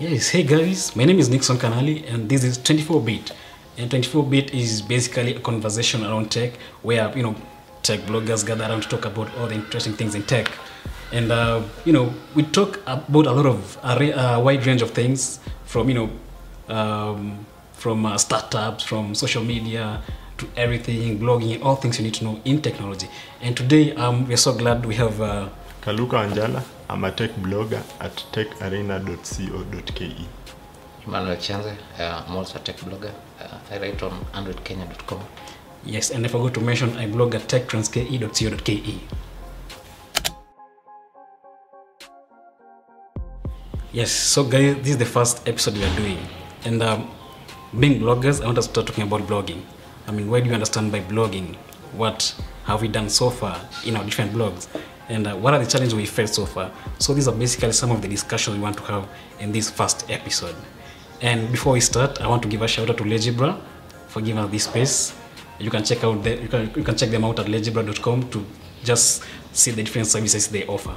Yes, hey guys, my name is Nixon Kanali and this is 24-bit. And 24-bit is basically a conversation around tech where, you know, tech bloggers gather around to talk about all the interesting things in tech. And, uh, you know, we talk about a lot of, a, a wide range of things from, you know, um, from uh, startups, from social media, to everything, blogging, all things you need to know in technology. And today, um, we're so glad we have... Uh, Kaluka Wanjala. I'm a tech blogger at techarena.co.ke. Emmanuel Chanze, uh, I'm also a tech blogger. Uh, I write on androidkenya.com. Yes, and I forgot to mention I blog at techtranske.co.ke. Yes, so guys, this is the first episode we are doing. And um, being bloggers, I want us to start talking about blogging. I mean, why do you understand by blogging? What have we done so far in our different blogs? And uh, what are the challenges we faced so far? So these are basically some of the discussions we want to have in this first episode. And before we start, I want to give a shout out to Legibra for giving us this space. You can check out the, you can you can check them out at legibra.com to just see the different services they offer.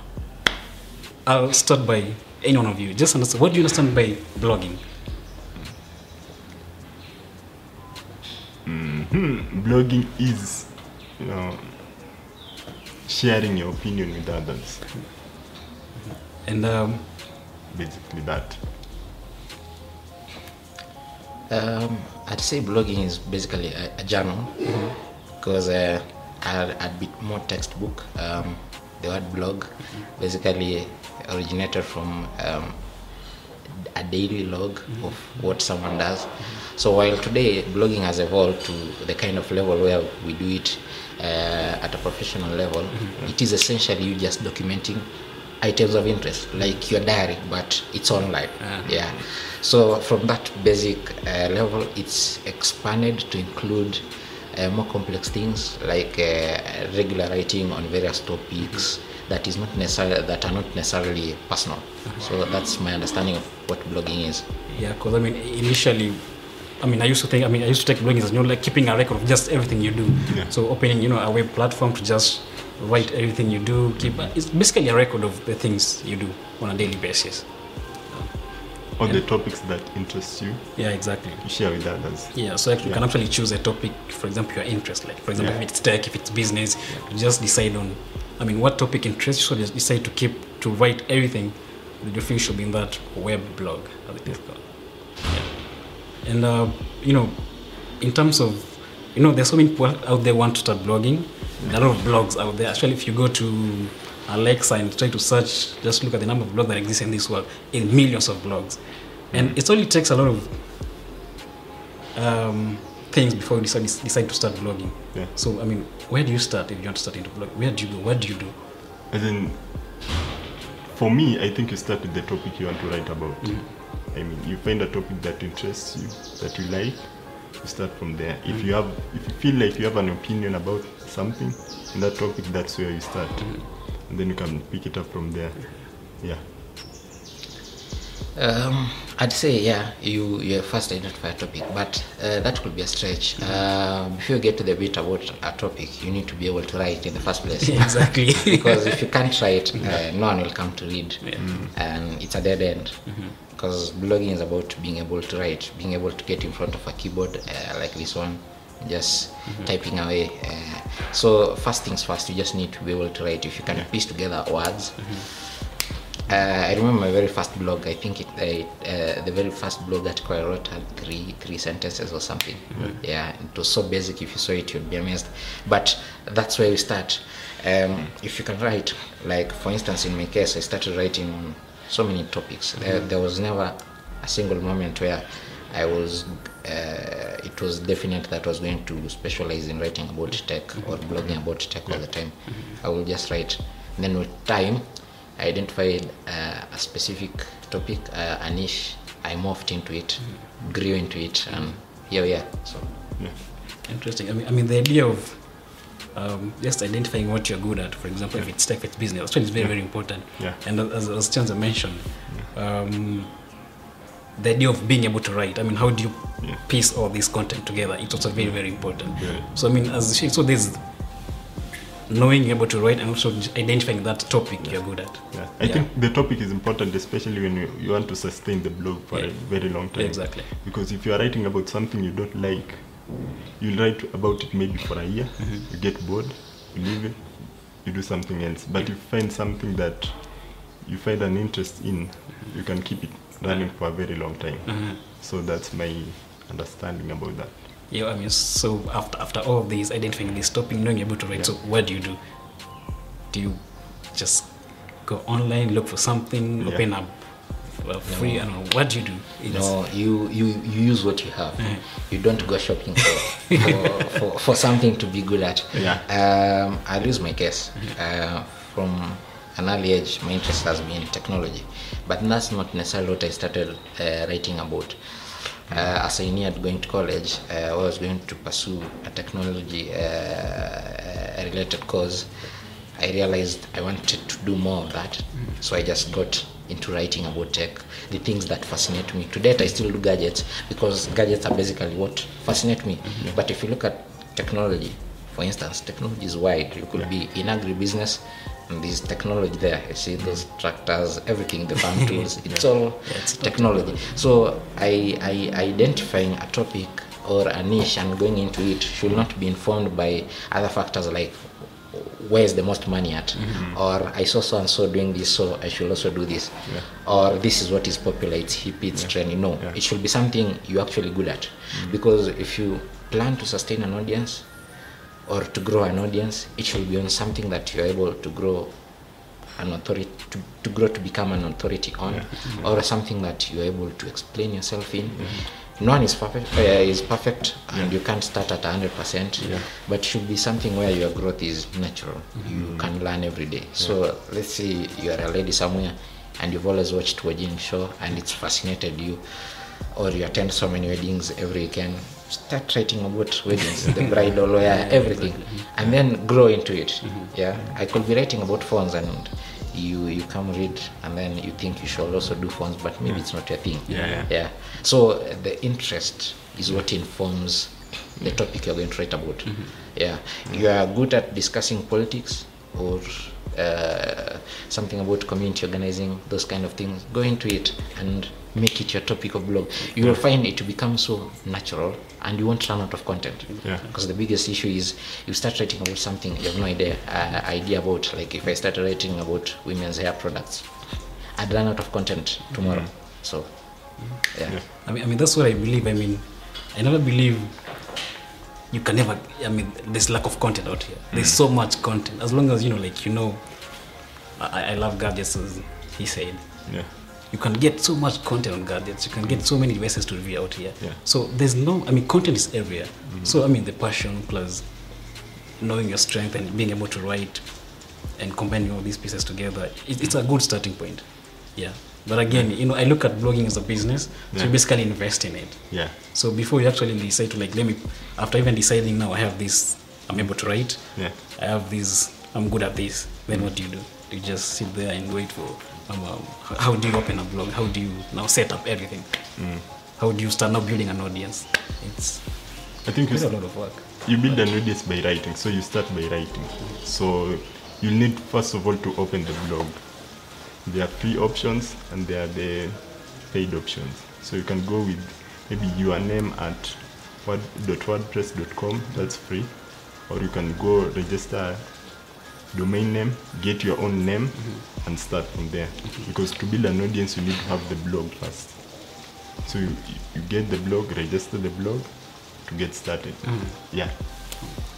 I'll start by any one of you. Just understand what do you understand by blogging? Blogging is, you know, sharing your opinion with others. And um, Basically that. Um, I'd say blogging is basically a, a journal because uh, I, I'd be more textbook. Um, the word blog basically originated from um, a daily log of what someone does. So while today blogging has evolved to the kind of level where we do it uh, at a professional level, it is essentially you just documenting items of interest like your diary but it's online. Yeah. So from that basic uh, level it's expanded to include uh, more complex things like uh, regular writing on various topics that is not necessarily that are not necessarily personal uh-huh. so that's my understanding of what blogging is yeah, because I mean, initially, I mean, I used to think, I mean, I used to take blogging as you know, like keeping a record of just everything you do. Yeah. So opening, you know, a web platform to just write everything you do. Keep it's basically a record of the things you do on a daily basis. All the topics that interest you, Yeah, exactly. you share with others. Yeah, so like you Yeah. can actually choose a topic, for example, your interest. Like, for example, Yeah. if it's tech, if it's business, you just decide on, I mean, what topic interests you. So decide to keep to write everything that you feel should be in that web blog, as it is called. Yeah. And uh, you know, in terms of, you know, there's so many people out there want to start blogging. There are a lot of blogs out there. Actually, if you go to Alexa and try to search, just look at the number of blogs that exist in this world, in millions of blogs, and it only takes a lot of um, things before you decide, decide to start blogging. Yeah. So, I mean, where do you start if you want to start into blog? Where do you go? What do you do? As in, for me, I think you start with the topic you want to write about. Mm. I mean, you find a topic that interests you, that you like, you start from there. If mm. you have, if you feel like you have an opinion about something in that topic, that's where you start, mm. and then you can pick it up from there. Yeah. Um, I'd say yeah, you you first identify a topic, but uh, that could be a stretch. Uh, before you get to the bit about a topic, you need to be able to write in the first place. exactly. because if you can't write, uh, no one will come to read, and it's a dead end. Because blogging is about being able to write, being able to get in front of a keyboard uh, like this one, just typing away. Uh, so first things first, you just need to be able to write. If you can piece together words. Uh, I remember my very first blog. I think it, I, uh, the very first blog article I wrote had three three sentences or something. Yeah, it was so basic. If you saw it, you'd be amazed. But that's where we start. Um, if you can write, like for instance, in my case, I started writing on so many topics. There, there was never a single moment where I was. Uh, it was definite that I was going to specialize in writing about tech or blogging about tech all the time. I will just write. Then with time, identified uh, a specific topic, uh, a niche. I morphed into it, grew into it, and here we are. So Yeah. Interesting. I mean, I mean, the idea of um, just identifying what you're good at, for example, if it's tech, if it's business, actually is very, very important. Yeah. And as, as Chenze mentioned, um, the idea of being able to write, I mean, how do you Yeah. piece all this content together? It's also very, very important. Yeah. So, I mean, as she, so there's knowing able to write and also identifying that topic you're good at. Yeah. I think the topic is important, especially when you, you want to sustain the blog for Yeah. a very long time. Exactly. Because if you are writing about something you don't like, you'll write about it maybe for a year, Mm-hmm. you get bored, you leave it, you do something else. But if you find something that you find an interest in, you can keep it running for a very long time. Mhm. So that's my understanding about that. Yeah, I mean, so after after all of these, identifying this topic, knowing you're able to write, so what do you do? Do you just go online, look for something, Yeah. open up uh, free? I don't know. What do you do? You It's- know, you, you, you use what you have. Mhm. You don't go shopping for, for, for, for something to be good at. Yeah. Um, I'll use my case. Uh, from an early age, my interest has been in technology, but that's not necessarily what I started uh, writing about. Uh, as I neared going to college, uh, I was going to pursue a technology uh, related course. I realized I wanted to do more of that, so I just got into writing about tech, the things that fascinate me. To date, I still do gadgets because gadgets are basically what fascinate me. But if you look at technology, for instance, technology is wide. You could be in agribusiness, and there's technology there. You see those tractors, everything, the farm tools. It's all it's technology. So I, I identifying a topic or a niche and going into it should not be informed by other factors like where's the most money at mm-hmm. or i saw so and so doing this so i should also do this Yeah. or this is what is popular it's hip it's trendy no Yeah. it should be something you're actually good at mm-hmm. because if you plan to sustain an audience or to grow an audience it should be on something that you're able to grow an authority to, to grow to become an authority on or something that you're able to explain yourself in. No one is perfect uh, is perfect and you can't start at 100% Yeah. but it should be something where your growth is natural. You can learn every day. So let's say you're a lady somewhere and you've always watched wedding show and it's fascinated you or you attend so many weddings every weekend start writing about weddings the bridal wear everything. And then grow into it yeah. I could be writing about phones and you you come read and then you think you should also do phones but maybe it's not your thing. Yeah, yeah. yeah. So the interest is what informs the topic you're going to write about. Mm-hmm. Yeah. You are good at discussing politics or uh, something about community organizing those kind of things go into it and make it your topic of blog you will find it to become so natural and you won't run out of content Yeah. because the biggest issue is you start writing about something you have no idea uh, idea about like if i start writing about women's hair products i'd run out of content tomorrow so yeah. Yeah. I mean, I mean, that's what I believe. I mean, I never believe you can never. I mean, there's lack of content out here. There's mm. so much content. As long as you know, like you know, I, I love gadgets, as he said. Yeah. You can get so much content on gadgets. You can mm. get so many devices to review out here. Yeah. So there's no. I mean, content is everywhere. mm. So I mean, the passion plus knowing your strength and being able to write and combining all these pieces together, it, it's a good starting point. Yeah. But again, you know, I look at blogging as a business, so you basically invest in it. Yeah. So before you actually decide to like, let me, after even deciding now I have this, I'm able to write, Yeah. I have this, I'm good at this, then what do you do? You just sit there and wait for, um, um, how do you open a blog? How do you now set up everything? How do you start now building an audience? It's, I think it's a lot of work. you build an audience by writing, so you start by writing. So you need first of all to open the blog. There are free options and there are the paid options. So you can go with maybe your name at word, .wordpress.com, that's free. Or you can go register domain name, get your own name, and start from there. Because to build an audience, you need to have the blog first. So you, you get the blog, register the blog to get started. Mm. Yeah.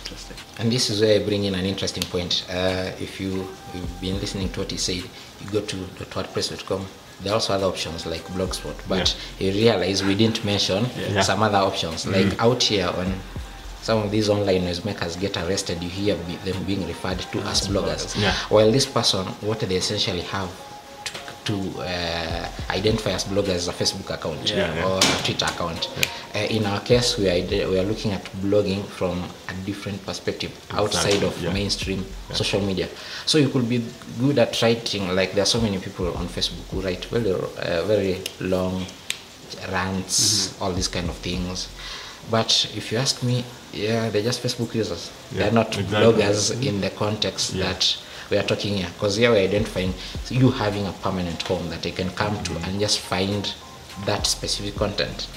Interesting. And this is where I bring in an interesting point. Uh, if you, you've been listening to what he said, you go to .wordpress.com. There are also other options like Blogspot, but you realize we didn't mention Yeah. some other options. Like out here on some of these online news makers get arrested, you hear them being referred to as bloggers. Yeah. While this person, what they essentially have to, uh, identify as bloggers is a Facebook account Yeah, yeah. or a Twitter account. Uh, in our case, we are, we are looking at blogging from a different perspective outside of yeah. mainstream social media. So you could be good at writing, like there are so many people on Facebook who write very, uh, very long rants, all these kind of things. But if you ask me, yeah, they're just Facebook users. Yeah, they're not exactly. bloggers in the context Yeah. that we are talking here. Because here we're identifying you having a permanent home that they can come to Mm-hmm. and just find that specific content.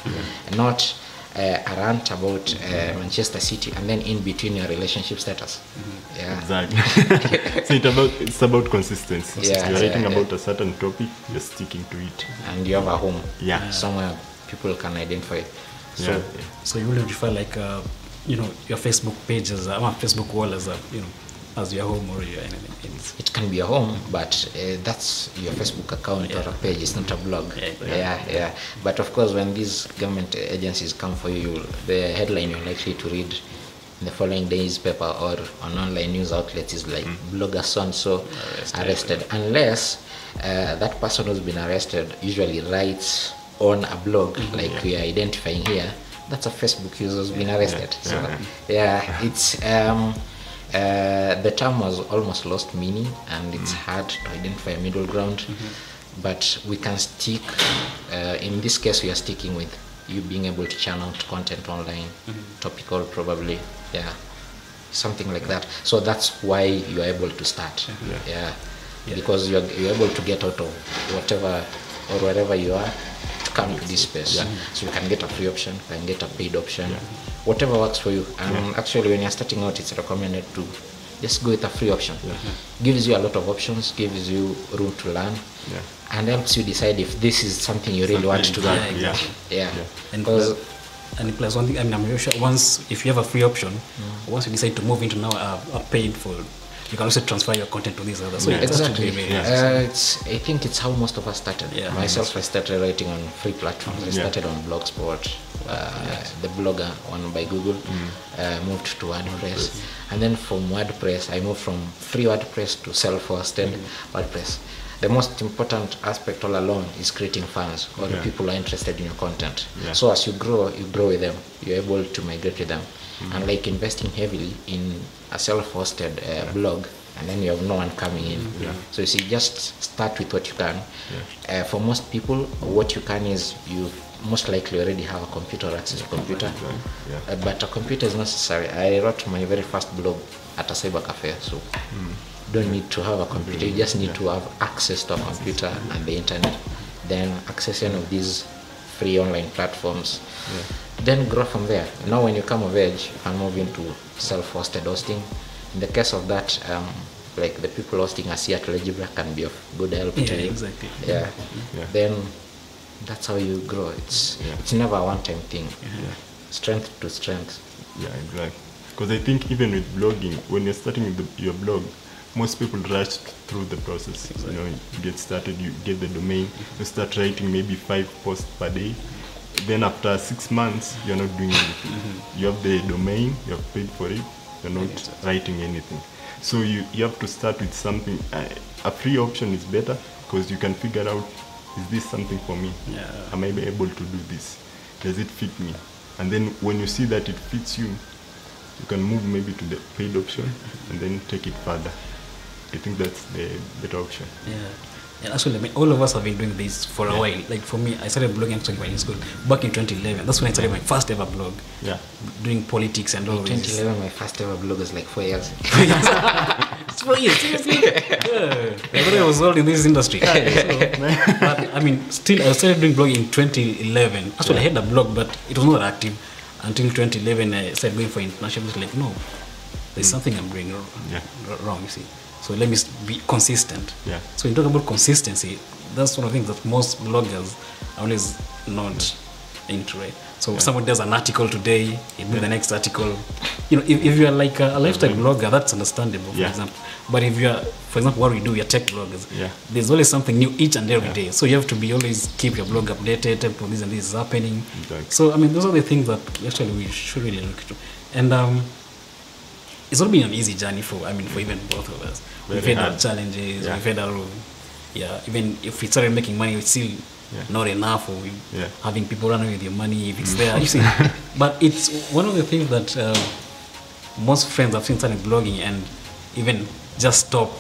And not uh, a rant about uh, Manchester City and then in between your relationship status. Mm-hmm. Yeah. Exactly. so it about, it's about consistency. Yeah, you're writing yeah, yeah. about a certain topic, you're sticking to it. And you have a home. Yeah. Somewhere people can identify. So yeah. So you will refer like, uh, you know, your Facebook page as a, Facebook wall as a, you know, as your home or your anything. It can be a home, but uh, that's your Facebook account or a page. It's not a blog. Yeah, exactly. yeah, yeah. But of course, when these government agencies come for you, the headline you're likely to read in the following day's paper or on online news outlets is like blogger so and so arrested, unless uh, that person who's been arrested usually writes on a blog like we are identifying here. That's a Facebook user who's been arrested. So Yeah. yeah, it's um, uh, the term has almost lost meaning and it's hard to identify a middle ground but we can stick uh, in this case we are sticking with you being able to out content online topical probably yeah something like that. So that's why you are able to start yeah, because you're, you're able to get out of whatever or wherever you are come to this space yeah. so you can get a free option you can get a paid option yeah. whatever works for you and yeah. actually when you're starting out it's recommended to just go with a free option yeah. gives you a lot of options gives you room to learn Yeah. and helps you decide if this is something you really something want to learn yeah, yeah, yeah. and plus, and plus one thing, I mean, I'm sure once, if you have a free option, mm. once you decide to move into now a, a paid for, you can also transfer your content to these other. So Yeah. Exactly. Yeah. Uh, it's, I think it's how most of us started. Yeah. Myself, I started writing on free platforms. I Yeah. started on Blogspot, uh, the blogger one by Google, uh, moved to WordPress. And then from WordPress, I moved from free WordPress to self-hosted WordPress. The most important aspect all along is creating fans or Yeah. people are interested in your content. Yeah. So as you grow, you grow with them. You're able to migrate with them. And like investing heavily in a self-hosted uh, blog, and then you have no one coming in. Yeah. So you see, just start with what you can. Uh, for most people, what you can is you most likely already have a computer or access to computer. Yeah. Uh, but a computer is necessary. I wrote my very first blog at a cyber cafe, so don't need to have a computer. You just need to have access to a computer and the internet. Then access any of these free online platforms. Then grow from there. Now, when you come of age, you can move into self-hosted hosting. In the case of that, um, like the people hosting a Seattle Algebra can be of good help Yeah, to you. exactly. Yeah. Yeah. Then that's how you grow. It's Yeah. it's never a one-time thing. Yeah. Strength to strength. Yeah, exactly. Because I think even with blogging, when you're starting with the, your blog, most people rush through the process. You know, you get started, you get the domain, you start writing maybe five posts per day. Then after six months, you're not doing anything. You have the domain, you have paid for it, you're not writing anything. So you, you have to start with something. Uh, a free option is better because you can figure out, is this something for me? Yeah. Am I able to do this? Does it fit me? And then when you see that it fits you, you can move maybe to the paid option and then take it further. I think that's the better option. Yeah. And actually, I mean, all of us have been doing this for a while. Like for me, I started blogging actually when in school back in 2011. That's when I started my first ever blog, Yeah. doing politics and all of this. 2011, my first ever blog was like four years. It's for you, seriously. yeah. I thought I was old in this industry. So, but I mean, still, I started doing blogging in 2011. Actually, I had a blog, but it was not active until 2011. I started going for international. I was like, no, there's hmm. something I'm doing wrong, Yeah. wrong. You see, so let me be consistent. Yeah. So you talk about consistency. That's one of the things that most bloggers are always not into, right? So someone does an article today, do the next article. You know, if, if you are like a, a lifestyle blogger, that's understandable, for Yeah. example. But if you are, for example, what we do, we are tech bloggers. Yeah. There's always something new each and every day. So you have to be always keep your blog updated, people this and this is happening. Exactly. So I mean, those are the things that actually we should really look into. And um, it's not been an easy journey for I mean for even both of us. we've had our challenges. Yeah. We've had our yeah. Even if we started making money, it's still Yeah. not enough. Or Yeah. having people run away with your money if it's there. You see, but it's one of the things that uh, most friends have seen starting blogging and even just stop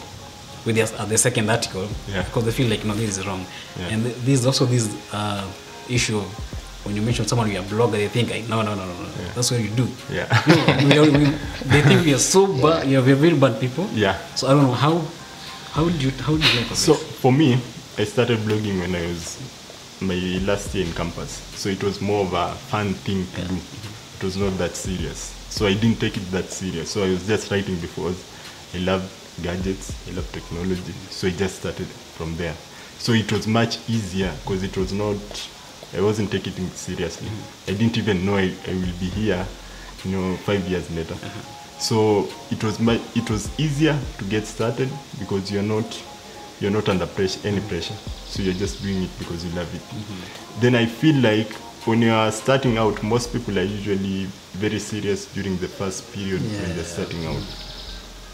with their, at the second article because they feel like no this is wrong and th- there's also this uh, issue of when you mention someone you're a blogger, they think, like, no, no, no, no, no. That's what you do. Yeah. we are, we, they think we are so bad. Yeah, we're very bad people. Yeah. So I don't know how. How did you how did you of So this? for me, I started blogging when I was my last year in campus. So it was more of a fun thing to do. It was not that serious. So I didn't take it that serious. So I was just writing because I love gadgets, I love technology. So I just started from there. So it was much easier because it was not. I wasn't taking it seriously. I didn't even know I, I will be here, you know, five years later. Uh-huh. So it was my, it was easier to get started because you're not you're not under pressure any mm-hmm. pressure. So you're just doing it because you love it. Mm-hmm. Then I feel like when you are starting out, most people are usually very serious during the first period when they're starting out.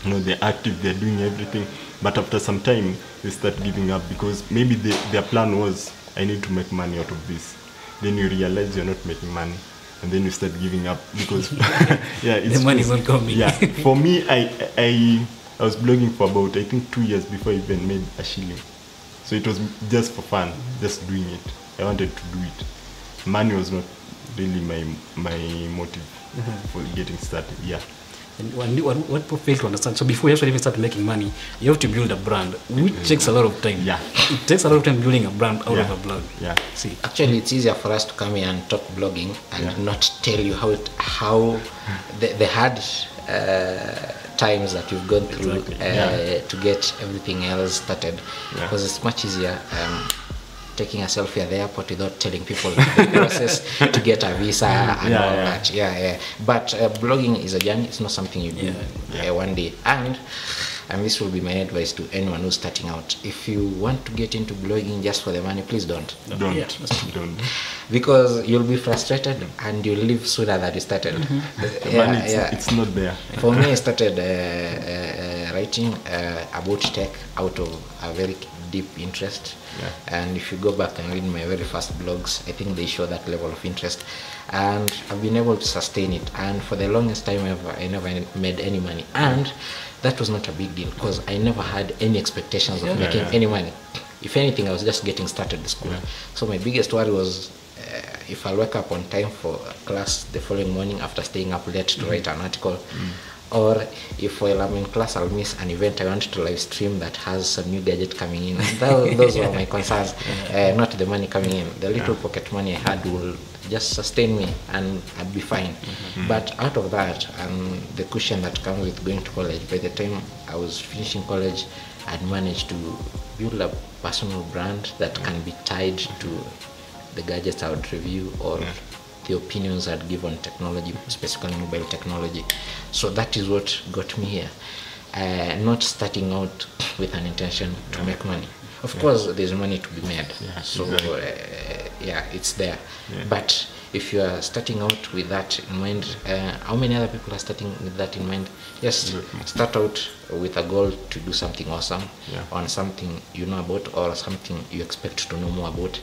You know, they're active, they're doing everything, but after some time they start giving up because maybe they, their plan was I need to make money out of this. Then you realize you're not making money, and then you start giving up because yeah, it's The money won't come coming. Yeah, for me, I I I was blogging for about I think two years before I even made a shilling. So it was just for fun, just doing it. I wanted to do it. Money was not really my my motive uh-huh. for getting started. Yeah. And what, what, what people fail to understand. So before you actually even start making money, you have to build a brand, which takes a lot of time. Yeah. It takes a lot of time building a brand out Yeah. of a blog. Yeah. See. Actually, it's easier for us to come here and talk blogging and Yeah. not tell you how it, how the, the hard uh, times that you've gone through Exactly. uh, Yeah. to get everything else started. Yeah. Because it's much easier um, taking a selfie at the airport without telling people the process to get a visa and Yeah, all yeah. that. Yeah, yeah. But uh, blogging is a journey. It's not something you do Yeah. Yeah. uh, one day. And and this will be my advice to anyone who's starting out. If you want to get into blogging just for the money, please don't Don't. Yeah, that's true. don't. because you'll be frustrated and you'll leave sooner than you started. The Yeah, money, it's, yeah. it's not there. For me, I started uh, uh, uh, writing uh, about tech out of a very deep interest. Yeah. And if you go back and read my very first blogs, I think they show that level of interest. And I've been able to sustain it. And for the longest time ever, I never made any money. And that was not a big deal because I never had any expectations of Yeah. making Yeah. any money. If anything, I was just getting started at school. So my biggest worry was uh, if I'll wake up on time for class the following morning after staying up late to write an article, or if while I'm in class I'll miss an event. I want to live stream that has some new gadget coming in. Those, those were my concerns, uh, not the money coming in. The little pocket money I had will just sustain me and I'd be fine. But out of that and the cushion that comes with going to college, by the time I was finishing college, I'd managed to build a personal brand that can be tied to the gadgets I would review or the opinions I'd give on technology, specifically mobile technology. So that is what got me here. Uh, not starting out with an intention to make money. Of course, there's money to be made. Yeah, so exactly. uh, yeah, it's there. Yeah. But if you are starting out with that in mind, uh, how many other people are starting with that in mind? Yes, Exactly. start out with a goal to do something awesome Yeah. on something you know about or something you expect to know more about.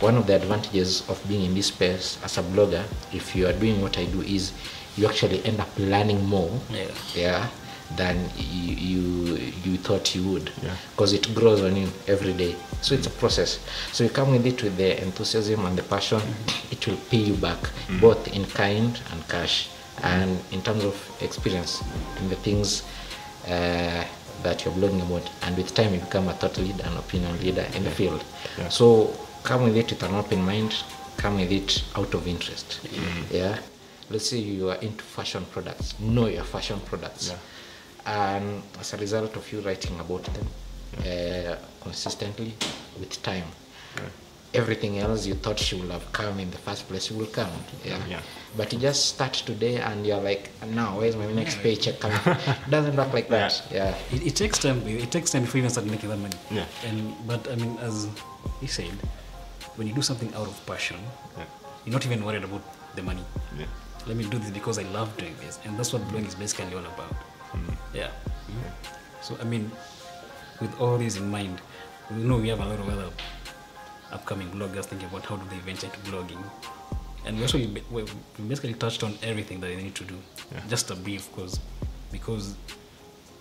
One of the advantages of being in this space as a blogger, if you are doing what I do, is you actually end up learning more. Yeah. Yeah. Than you you, you thought you would, Yeah. because it grows on you every day. So it's a process. So you come with it with the enthusiasm and the passion. It will pay you back, both in kind and cash, and in terms of experience in the things uh, that you're blogging about. And with time, you become a thought leader, and opinion leader in the field. Yeah. So come with it with an open mind. Come with it out of interest. mm -hmm. Yeah. Let's say you are into fashion products. Know your fashion products. Yeah. And as a result of you writing about them yeah. uh, consistently with time, yeah. everything else you thought she will have come in the first place will come. Yeah. Yeah. But you just start today and you're like, now where's my next yeah. paycheck coming? doesn't work like yeah. that. Yeah. It, it takes time. It takes time before you even start making that money. Yeah. And but I mean, as you said, when you do something out of passion, Yeah. you're not even worried about the money. Yeah. Let me do this because I love doing this, and that's what blogging is basically all about. Yeah. Mhm. So I mean, with all this in mind, we know we have a lot of other upcoming bloggers thinking about how do they venture into blogging, and we also we we basically touched on everything that they need to do. Yeah. Just a brief, because because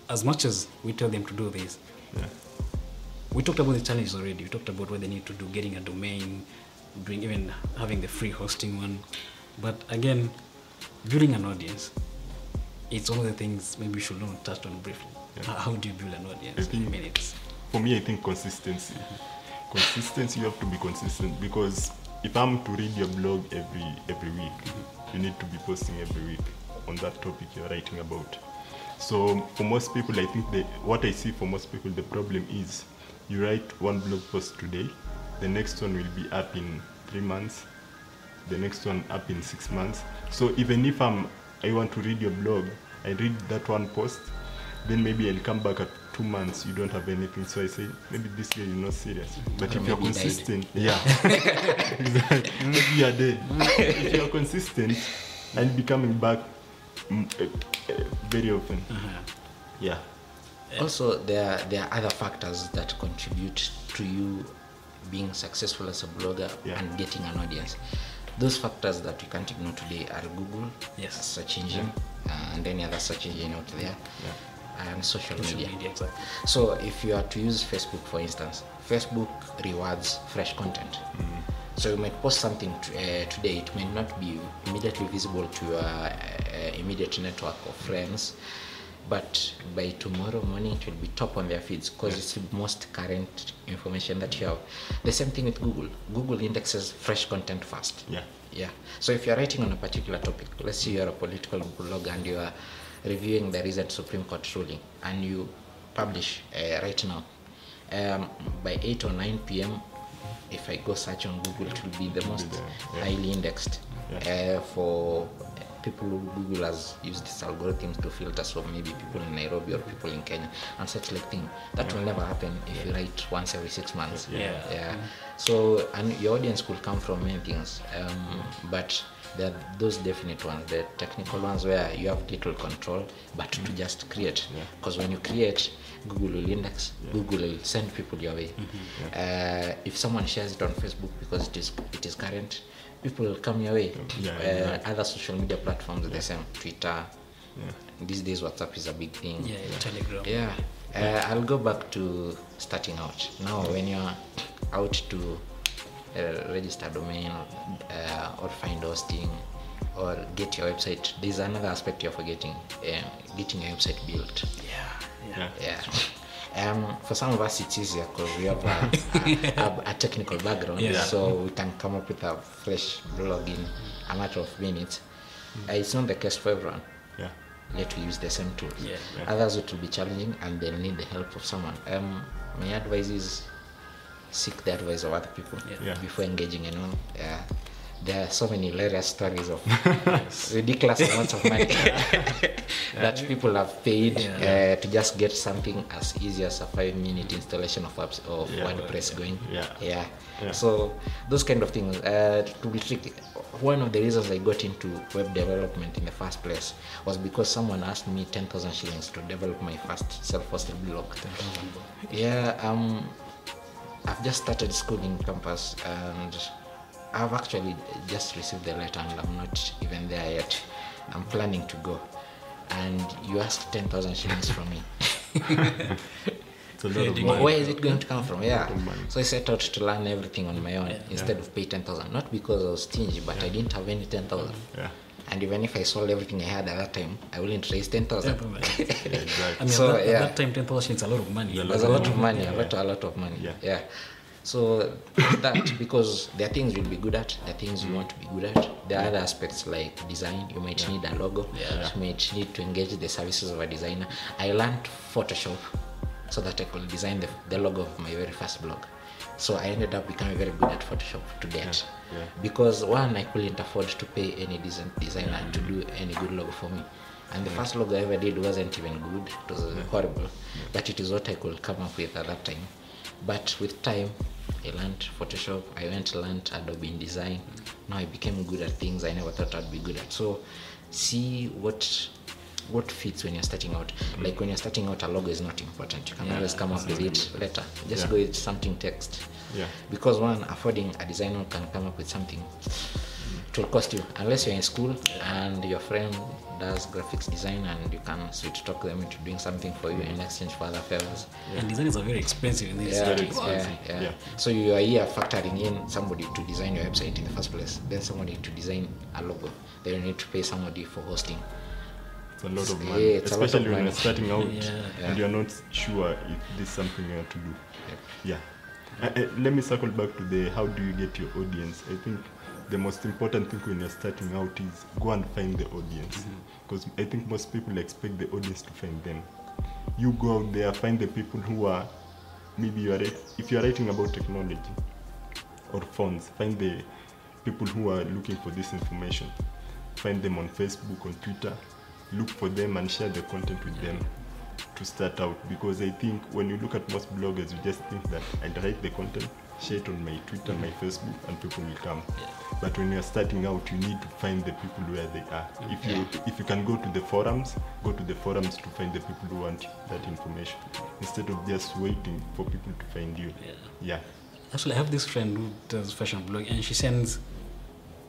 as much as we tell them to do this, Yeah. We talked about the challenges already. We talked about what they need to do, getting a domain, doing even having the free hosting one. But again, building an audience, it's one of the things maybe we should not touch on briefly. Yeah. How, do you build an audience think- in minutes? for me i think consistency consistency you have to be consistent because if i'm to read your blog every every week mm-hmm. you need to be posting every week on that topic you're writing about so for most people i think what i see for most people the problem is you write one blog post today the next one will be up in three months the next one up in six months. So even if I'm I want to read your blog, I read that one post, then maybe I'll come back at two months. You don't have anything, so I say maybe this year you're not serious. But if you're consistent, yeah, exactly. maybe you're dead. if you're consistent, I'll be coming back mm, eh, eh, very often. Uh-huh. Yeah, Also, there there are other factors that contribute to you being successful as a blogger Yeah. and getting an audience. Those factors that you can't ignore today are Google, Yes. search engine, uh, and any other search engine out there, and social, Social media. media, exactly. So, if you are to use Facebook, for instance, Facebook rewards fresh content. So you might post something t- uh, today. It may not be immediately visible to your uh, immediate network of friends, but by tomorrow morning it will be top on their feeds because it's the most current information that you have. The same thing with Google. Google indexes fresh content first. yeah, Yeah. So if you're writing on a particular topic, let's say you're a political blog and you are reviewing the recent Supreme Court ruling and you publish uh, right now, um, by 8 or 9 p.m., if I go search on Google, it will be the most yeah. highly indexed Yeah. uh, for people who Google has used these algorithms to filter. So maybe people in Nairobi or people in Kenya and such like thing. That will never happen if you write once every six months. Yeah. Yeah. Mm-hmm. So and your audience could come from many things, um, mm-hmm. but there are those definite ones, the technical ones where you have little control, but to mm-hmm. just create. Yeah. Because when you create, Google will index, Google will send people your way. Uh, if someone shares it on Facebook because it is it is current, people will come your way. Yeah, uh, exactly. Other social media platforms are the same, Twitter. These days, WhatsApp is a big thing. Yeah, Telegram. Yeah, uh, I'll go back to starting out. Now, when you're out to uh, register a domain uh, or find hosting or get your website, there's another aspect you're forgetting uh, getting your website built. Yeah, yeah. yeah. Um, for some of us, it's easier because we have a, a, a technical background, Yeah. so we can come up with a fresh blog in a matter of minutes. Uh, it's not the case for everyone yeah, let you use the same tools. Yeah, yeah. Others it will be challenging and they'll need the help of someone. Um, my advice is seek the advice of other people Yeah. Yeah. before engaging anyone. Yeah. There are so many hilarious stories of ridiculous amounts of money that people have paid Yeah. uh, to just get something as easy as a five minute installation of apps of Yeah. WordPress going. Yeah. yeah. Yeah. So those kind of things uh, to be tricky. One of the reasons I got into web development in the first place was because someone asked me ten thousand shillings to develop my first self-hosted blog. Yeah, um, I've just started school in campus and I've actually just received the letter and I'm not even there yet. I'm planning to go. And you asked 10,000 shillings from me. it's a lot of money. Where is it going to come from? Yeah. Lot of money. So I set out to learn everything on my own Yeah. instead of pay 10,000. Not because I was stingy, but I didn't have any 10,000. Yeah, And even if I sold everything I had at that time, I wouldn't raise 10,000. Yeah, exactly. I mean, So, at, that, yeah. at that time, 10,000 is a lot of money. Yeah, It was a lot of money, a lot, a lot of money. Yeah. Yeah. So that because there are things you'll be good at, there are things you want to be good at. There are other aspects like design. You might need a logo. Yeah. You might need to engage the services of a designer. I learned Photoshop so that I could design the, the logo of my very first blog. So I ended up becoming very good at Photoshop to date. Yeah, yeah. Because one, I couldn't afford to pay any design, designer mm. to do any good logo for me. And the first logo I ever did wasn't even good. It was horrible. But it is what I could come up with at that time. But with time, I learned Photoshop. I went to learn Adobe InDesign. Now I became good at things I never thought I'd be good at. So see what what fits when you're starting out. Like when you're starting out, a logo is not important. You can always come up with it later. Just Yeah. go with something text. Yeah. Because one, affording a designer can come up with something it will cost you unless you're in school and your friend does graphics design and you can sweet talk them into doing something for you in exchange for other favors And designers are very expensive in this. yeah, very yeah, expensive. yeah. Yeah. So you are here factoring in somebody to design your website in the first place, then somebody to design a logo. Then you need to pay somebody for hosting. It's a lot of Yeah, money, it's a lot of especially when money. you're starting out Yeah. and you're not sure if this is something you have to do. Yeah. Uh, uh, let me circle back to the how do you get your audience. I think the most important thing when you're starting out is go and find the audience because I think most people expect the audience to find them. You go out there, find the people who are maybe you are if you are writing about technology or phones, find the people who are looking for this information. Find them on Facebook, on Twitter, look for them and share the content with them to start out. Because I think when you look at most bloggers, you just think that I write the content, share it on my Twitter, my Facebook, and people will come. But when you're starting out, you need to find the people where they are. If you if you can go to the forums, go to the forums to find the people who want that information instead of just waiting for people to find you. Yeah. Yeah. Actually, I have this friend who does fashion blog, and she sends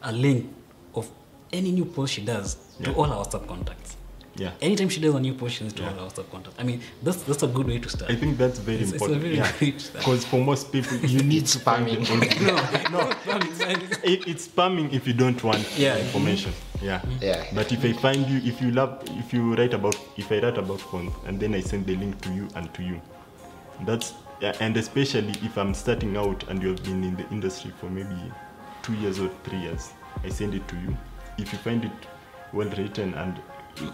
a link of any new post she does to all our WhatsApp contacts. Yeah. Anytime she does a new post, she sends to Yeah. all our WhatsApp. I mean, that's that's a good way to start. I think that's very It's- it's a important. very yeah. great start. Because for most people, you need It's to find spamming. the audience. no, no, it, it's spamming if you don't want Yeah. information. Mm-hmm. Yeah. Yeah. But if I find you, if you love, if you write about, if I write about phone, and then I send the link to you and to you, that's yeah, and especially if I'm starting out and you have been in the industry for maybe two years or three years, I send it to you. If you find it well written and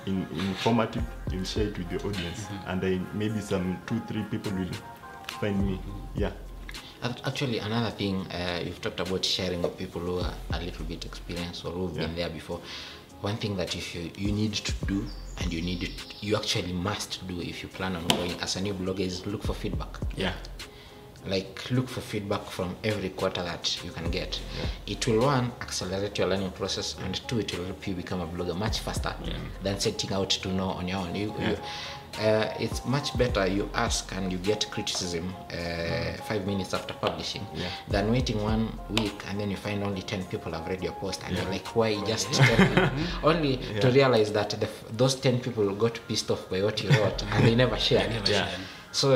in, informative, you'll share it with your audience, and I maybe some two, three people will find me. Yeah. Actually, another thing uh, you've talked about sharing with people who are a little bit experienced or who've been there before. One thing that if you, you need to do and you need you actually must do if you plan on going as a new blogger is look for feedback. Yeah. Like look for feedback from every quarter that you can get. It will one accelerate your learning process and two it will help you become a blogger much faster than setting out to know on your own. You, you uh, it's much better you ask and you get criticism uh, five minutes after publishing Yeah. than waiting one week and then you find only 10 people have read your post and you're like why just 10 people only to realize that the, those 10 people got pissed off by what you wrote and they never Yeah. shared. So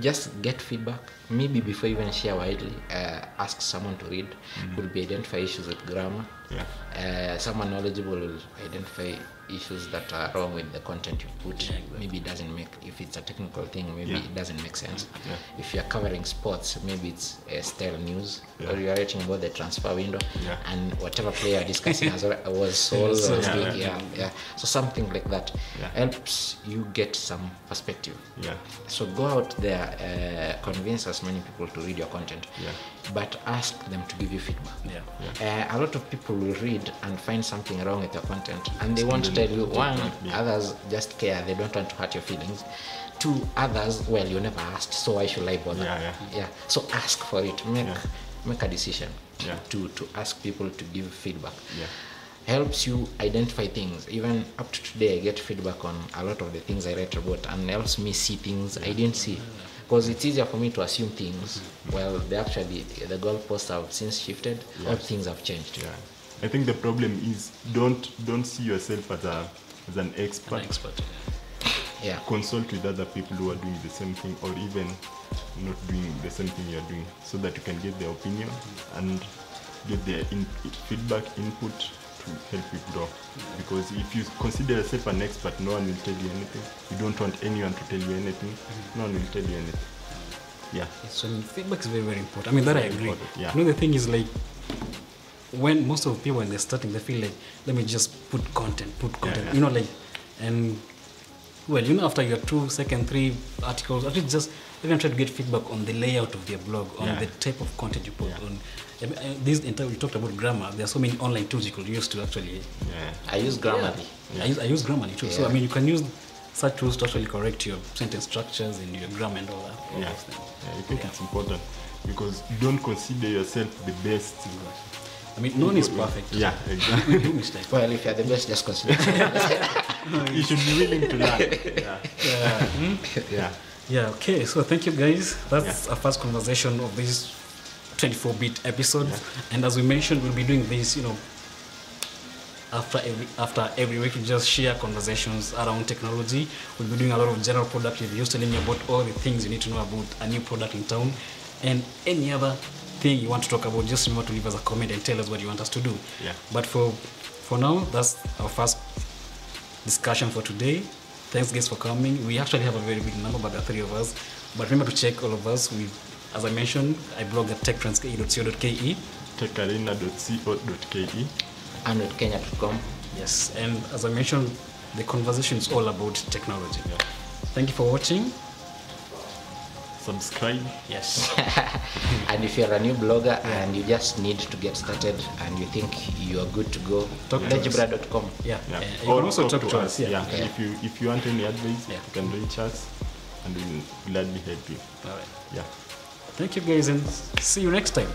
just get feedback. Maybe before you even share widely, uh, ask someone to read. Will be identify issues with grammar. Yeah. Uh, someone knowledgeable will identify issues that are wrong with the content you put. Maybe it doesn't make. If it's a technical thing, maybe Yeah. it doesn't make sense. Yeah. If you're covering sports, maybe it's uh, stale news, Yeah. or you're writing about the transfer window, and whatever player discussing has, alre- was sold. Yeah, was yeah, yeah. yeah. So something like that helps you get some perspective. Yeah. So go out there, uh, convince as many people to read your content, Yeah. But ask them to give you feedback. Yeah. Uh, a lot of people will read and find something wrong with your content, and they won't tell you. One, yeah. others just care; they don't want to hurt your feelings. Two, others, well, you never asked, so why should I bother? Yeah, yeah. yeah. So ask for it. Make Yeah. make a decision. Yeah. To to ask people to give feedback Yeah. helps you identify things. Even up to today, I get feedback on a lot of the things I write about, and helps me see things I didn't see. Because it's easier for me to assume things. Well, they actually the goalposts have since shifted. All things have changed. Yeah. I think the problem is don't don't see yourself as a as an expert. An expert. Yeah. Consult with other people who are doing the same thing or even not doing the same thing you're doing so that you can get their opinion and get their in, feedback input to help you grow. Because if you consider yourself an expert, no one will tell you anything. You don't want anyone to tell you anything. No one will tell you anything. Yeah. So feedback is very, very important. I mean, that I agree. yeah. You know, the thing is like, when most of people when they're starting, they feel like, let me just put content, put content. yeah. You know, like, and well, you know, after your two, second, three articles, at least just even try to get feedback on the layout of their blog, on Yeah. the type of content you put Yeah. on. I mean, uh, this entire we talked about grammar. There are so many online tools you could use to actually. Yeah. I use Grammarly. I use I use Grammarly too. So I mean, you can use such tools to actually correct your sentence structures and your grammar and all that. all Yeah. yeah. I think it's important because you don't consider yourself the best. I mean, no one is perfect. Yeah, We exactly. do mistakes. Well, if you're the best, just consider. you should be willing to learn. Yeah. Yeah. Yeah. Yeah, okay. So thank you guys. That's our first conversation of this 24-bit episode. And as we mentioned, we'll be doing this, you know, after every after every week we just share conversations around technology. We'll be doing a lot of general product reviews, telling you about all the things you need to know about a new product in town, and any other thing you want to talk about. Just remember to leave us a comment and tell us what you want us to do. Yeah. But for for now, that's our first discussion for today. Thanks guys for coming. We actually have a very big number, but there are three of us. But remember to check all of us. We, as I mentioned, I blog at techtrans.co.ke. techarena.co.ke. and at kenya.com Yes, and as I mentioned, the conversation is all about technology. Yeah. Thank you for watching. Subscribe. Yes. and if you're a new blogger yeah. and you just need to get started and you think you are good to go Talk yeah. to legibra.com Yeah. Yeah. Uh, you can also talk talk to us. us. Yeah. Yeah. Yeah. If you if you want any advice, Yeah. you can reach us, and we'll gladly help you. All right. Yeah. Thank you guys, and see you next time.